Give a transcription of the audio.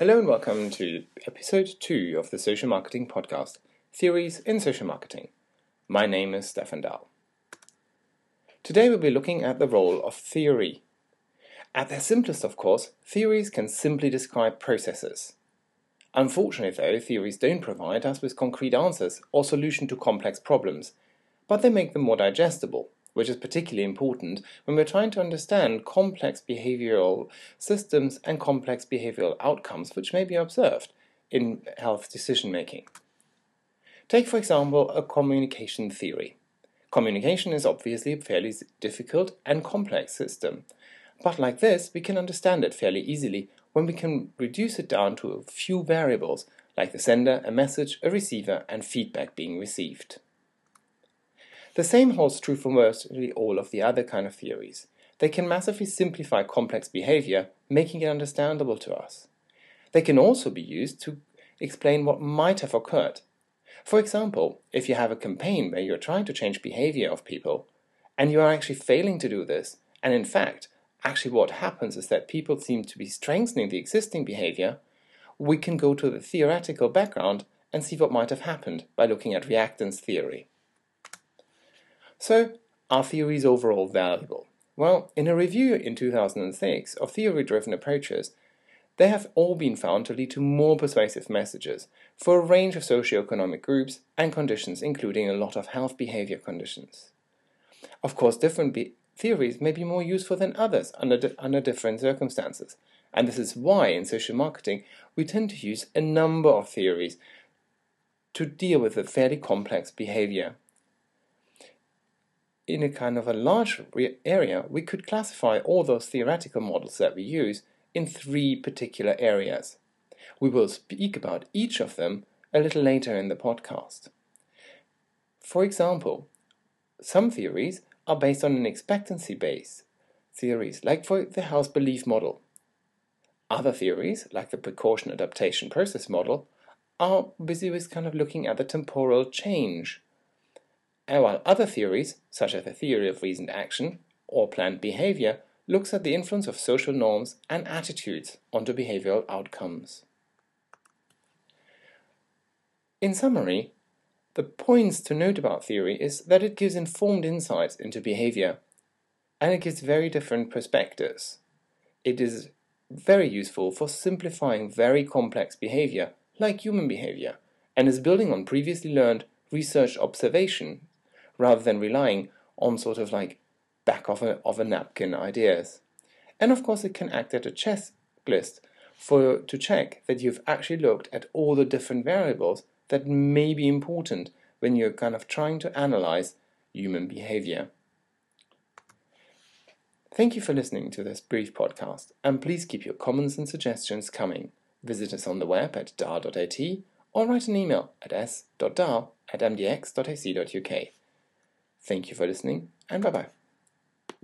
Hello and welcome to episode 2 of the Social Marketing Podcast Theories in Social Marketing. My name is Stephan Dahl. Today we'll be looking at the role of theory. At their simplest, of course, theories can simply describe processes. Unfortunately, though, theories don't provide us with concrete answers or solution to complex problems, but they make them more digestible which is particularly important when we're trying to understand complex behavioral systems and complex behavioral outcomes which may be observed in health decision making. Take, for example, a communication theory. Communication is obviously a fairly difficult and complex system, but like this, we can understand it fairly easily when we can reduce it down to a few variables like the sender, a message, a receiver, and feedback being received. The same holds true for virtually all of the other kind of theories. They can massively simplify complex behavior, making it understandable to us. They can also be used to explain what might have occurred. For example, if you have a campaign where you're trying to change behavior of people, and you are actually failing to do this, and in fact, actually what happens is that people seem to be strengthening the existing behavior, we can go to the theoretical background and see what might have happened by looking at reactance theory. So, are theories overall valuable? Well, in a review in 2006 of theory driven approaches, they have all been found to lead to more persuasive messages for a range of socioeconomic groups and conditions, including a lot of health behavior conditions. Of course, different be- theories may be more useful than others under, di- under different circumstances, and this is why in social marketing we tend to use a number of theories to deal with a fairly complex behavior in a kind of a large area, we could classify all those theoretical models that we use in three particular areas. We will speak about each of them a little later in the podcast. For example, some theories are based on an expectancy base theories, like for the health belief model. Other theories, like the precaution adaptation process model, are busy with kind of looking at the temporal change while other theories, such as the theory of reasoned action or planned behavior, looks at the influence of social norms and attitudes onto behavioral outcomes. In summary, the points to note about theory is that it gives informed insights into behavior and it gives very different perspectives. It is very useful for simplifying very complex behavior, like human behavior, and is building on previously learned research observation rather than relying on sort of like back of a, of a napkin ideas. And of course, it can act as a checklist for to check that you've actually looked at all the different variables that may be important when you're kind of trying to analyze human behavior. Thank you for listening to this brief podcast, and please keep your comments and suggestions coming. Visit us on the web at dahl.at or write an email at s.dahl at mdx.ac.uk. Thank you for listening, and bye bye.